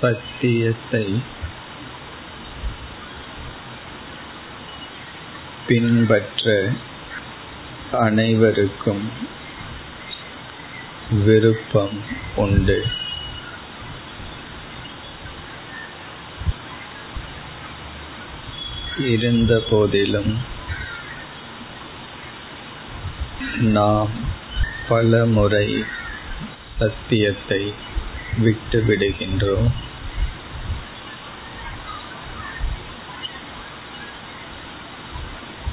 சத்தியத்தை பின்பற்ற அனைவருக்கும் விருப்பம் உண்டு. இருந்த போதிலும் நாம் பல முறை சத்தியத்தை விட்டுவிடுகின்றோம்.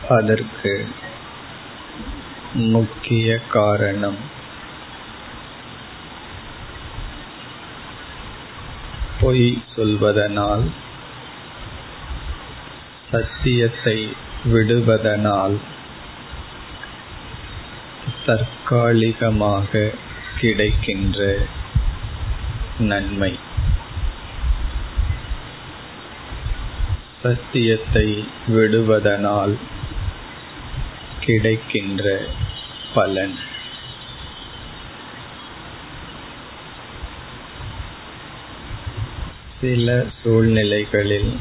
அதற்கு முக்கிய காரணம். பொய் சொல்வதனால் சத்தியத்தை விடுவதனால் தற்காலிகமாக கிடைக்கின்ற நன்மை. சத்தியத்தை விடுவதனால் கிடைக்கின்ற பலன். சில சூழ்நிலைகளில்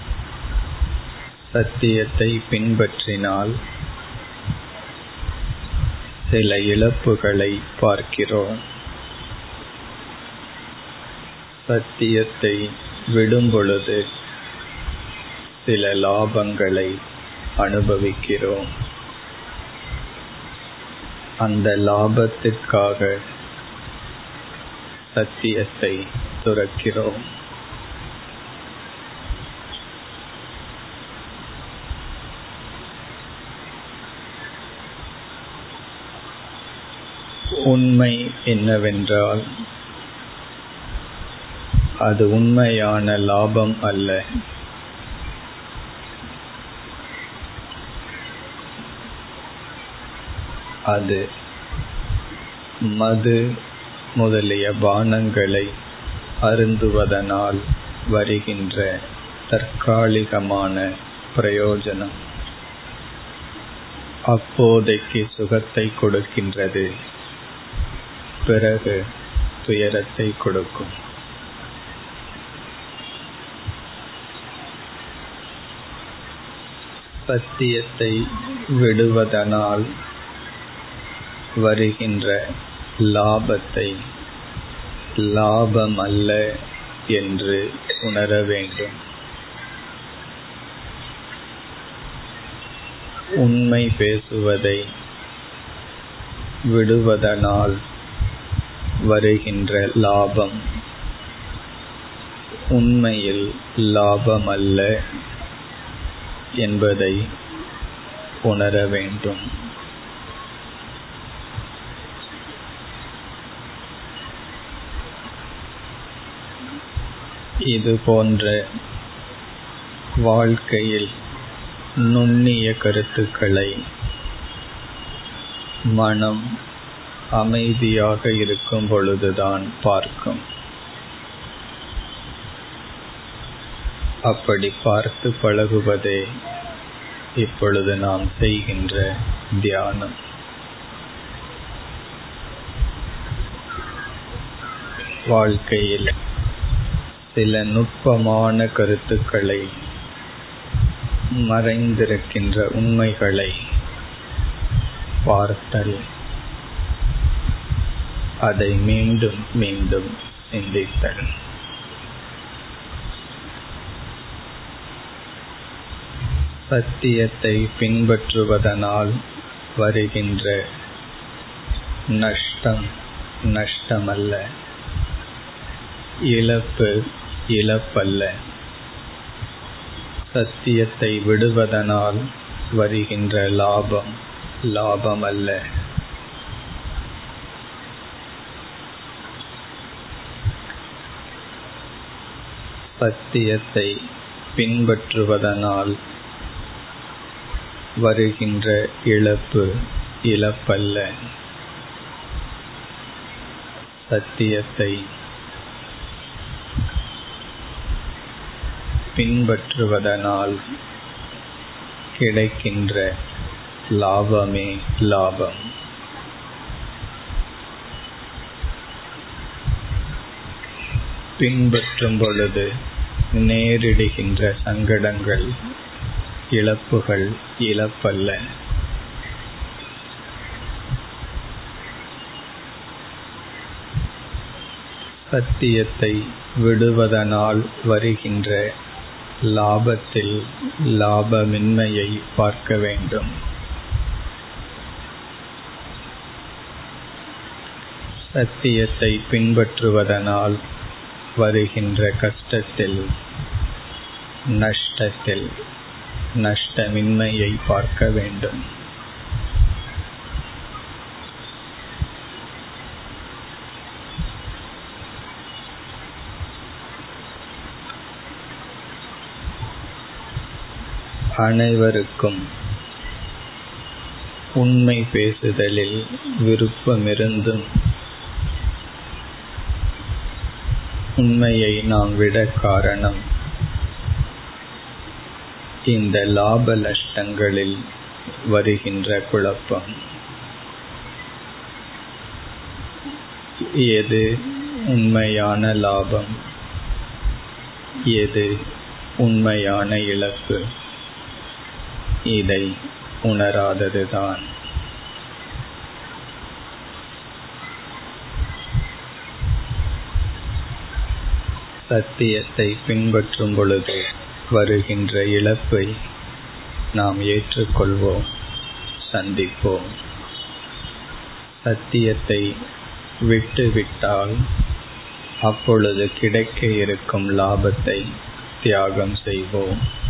சத்தியத்தை பின்பற்றினால் சில இழப்புகளை பார்க்கிறோம். சத்தியத்தை விடும்பொழுது சில லாபங்களை அனுபவிக்கிறோம். அந்த லாபத்திற்காக சத்தியத்தை துறக்கிறோம். உண்மை என்னவென்றால் அது உண்மையான லாபம் அல்ல. அது மது முதலிய பானங்களை அருந்துவதனால் வருகின்ற தற்காலிகமான பிரயோஜனம். அப்போதைக்கு சுகத்தை கொடுக்கின்றது. பிறகு துயரத்தை கொடுக்கும். சத்தியத்தை விடுவதனால் வருகின்ற லாபத்தை லாபம் அல்ல என்று உணர வேண்டும். உண்மை பேசுவதை விடுவதனால் வருகின்ற லாபம் உண்மையில் லாபம் அல்ல என்பதை உணர வேண்டும். இது போன்ற வாழ்க்கையில் நுண்ணிய கருத்துக்களை மனம் அமைதியாக இருக்கும் பொழுதுதான் பார்க்கும். அப்படி பார்த்து பழகுவதே இப்பொழுது நாம் செய்கின்ற தியானம். வாழ்க்கையில் சில நுட்பமான கருத்துக்களை மறைந்திருக்கின்ற உண்மைகளை பார்த்தல். அதை மீண்டும் மீண்டும் சிந்தித்தல். சத்தியத்தை பின்பற்றுவதனால் வருகின்ற நஷ்டம் நஷ்டமல்ல. இழப்பு இழப்பல்ல. சத்தியத்தை விடுவதனால் வருகின்ற லாபம் லாபம் அல்ல சத்தியத்தை பின்பற்றுவதனால் வருகின்ற இழப்பு இழப்பல்ல. சத்தியத்தை பின்பற்றுவதனால் கிடைக்கின்ற லாபமே லாபம். பின்பற்றும் பொழுது நேரிடுகின்ற சங்கடங்கள் இழப்புகள் இழப்பல்ல. சத்தியத்தை விடுவதனால் வருகின்ற லாபத்தில் லாபமின்மையை பார்க்க வேண்டும். சத்தியத்தை பின்பற்றுவதனால் வருகின்ற கஷ்டத்தில் நஷ்டத்தில் நஷ்டமின்மையை பார்க்க வேண்டும். அனைவருக்கும் உண்மை பேசுதலில் விருப்பமிருந்தும் உண்மையை நாம் விட காரணம் இந்த லாப நஷ்டங்களில் வருகின்ற குழப்பம். எது உண்மையான லாபம்? எது உண்மையான இழப்பு? இதை உணராததுதான். சத்தியத்தை பின்பற்றும் பொழுது வருகின்ற இழப்பை நாம் ஏற்றுக்கொள்வோம் சந்திப்போம். சத்தியத்தை விட்டுவிட்டால் அப்பொழுது கிடைக்க இருக்கும் லாபத்தை தியாகம் செய்வோம்.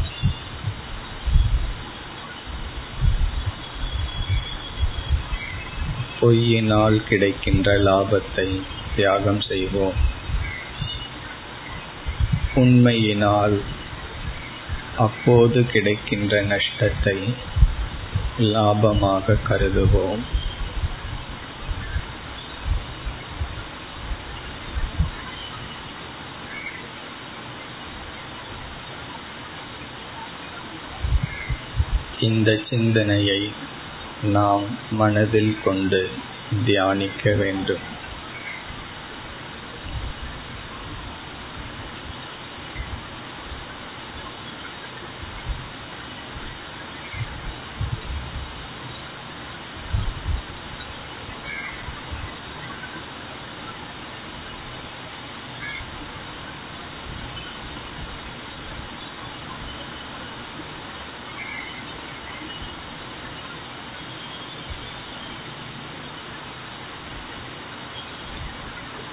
பொய்யினால் கிடைக்கின்ற லாபத்தை தியாகம் செய்வோம். உண்மையினால் அப்போது கிடைக்கின்ற நஷ்டத்தை லாபமாக கருதுவோம். இந்த சிந்தனையை நாம் மனதில் கொண்டு தியானிக்க வேண்டும்.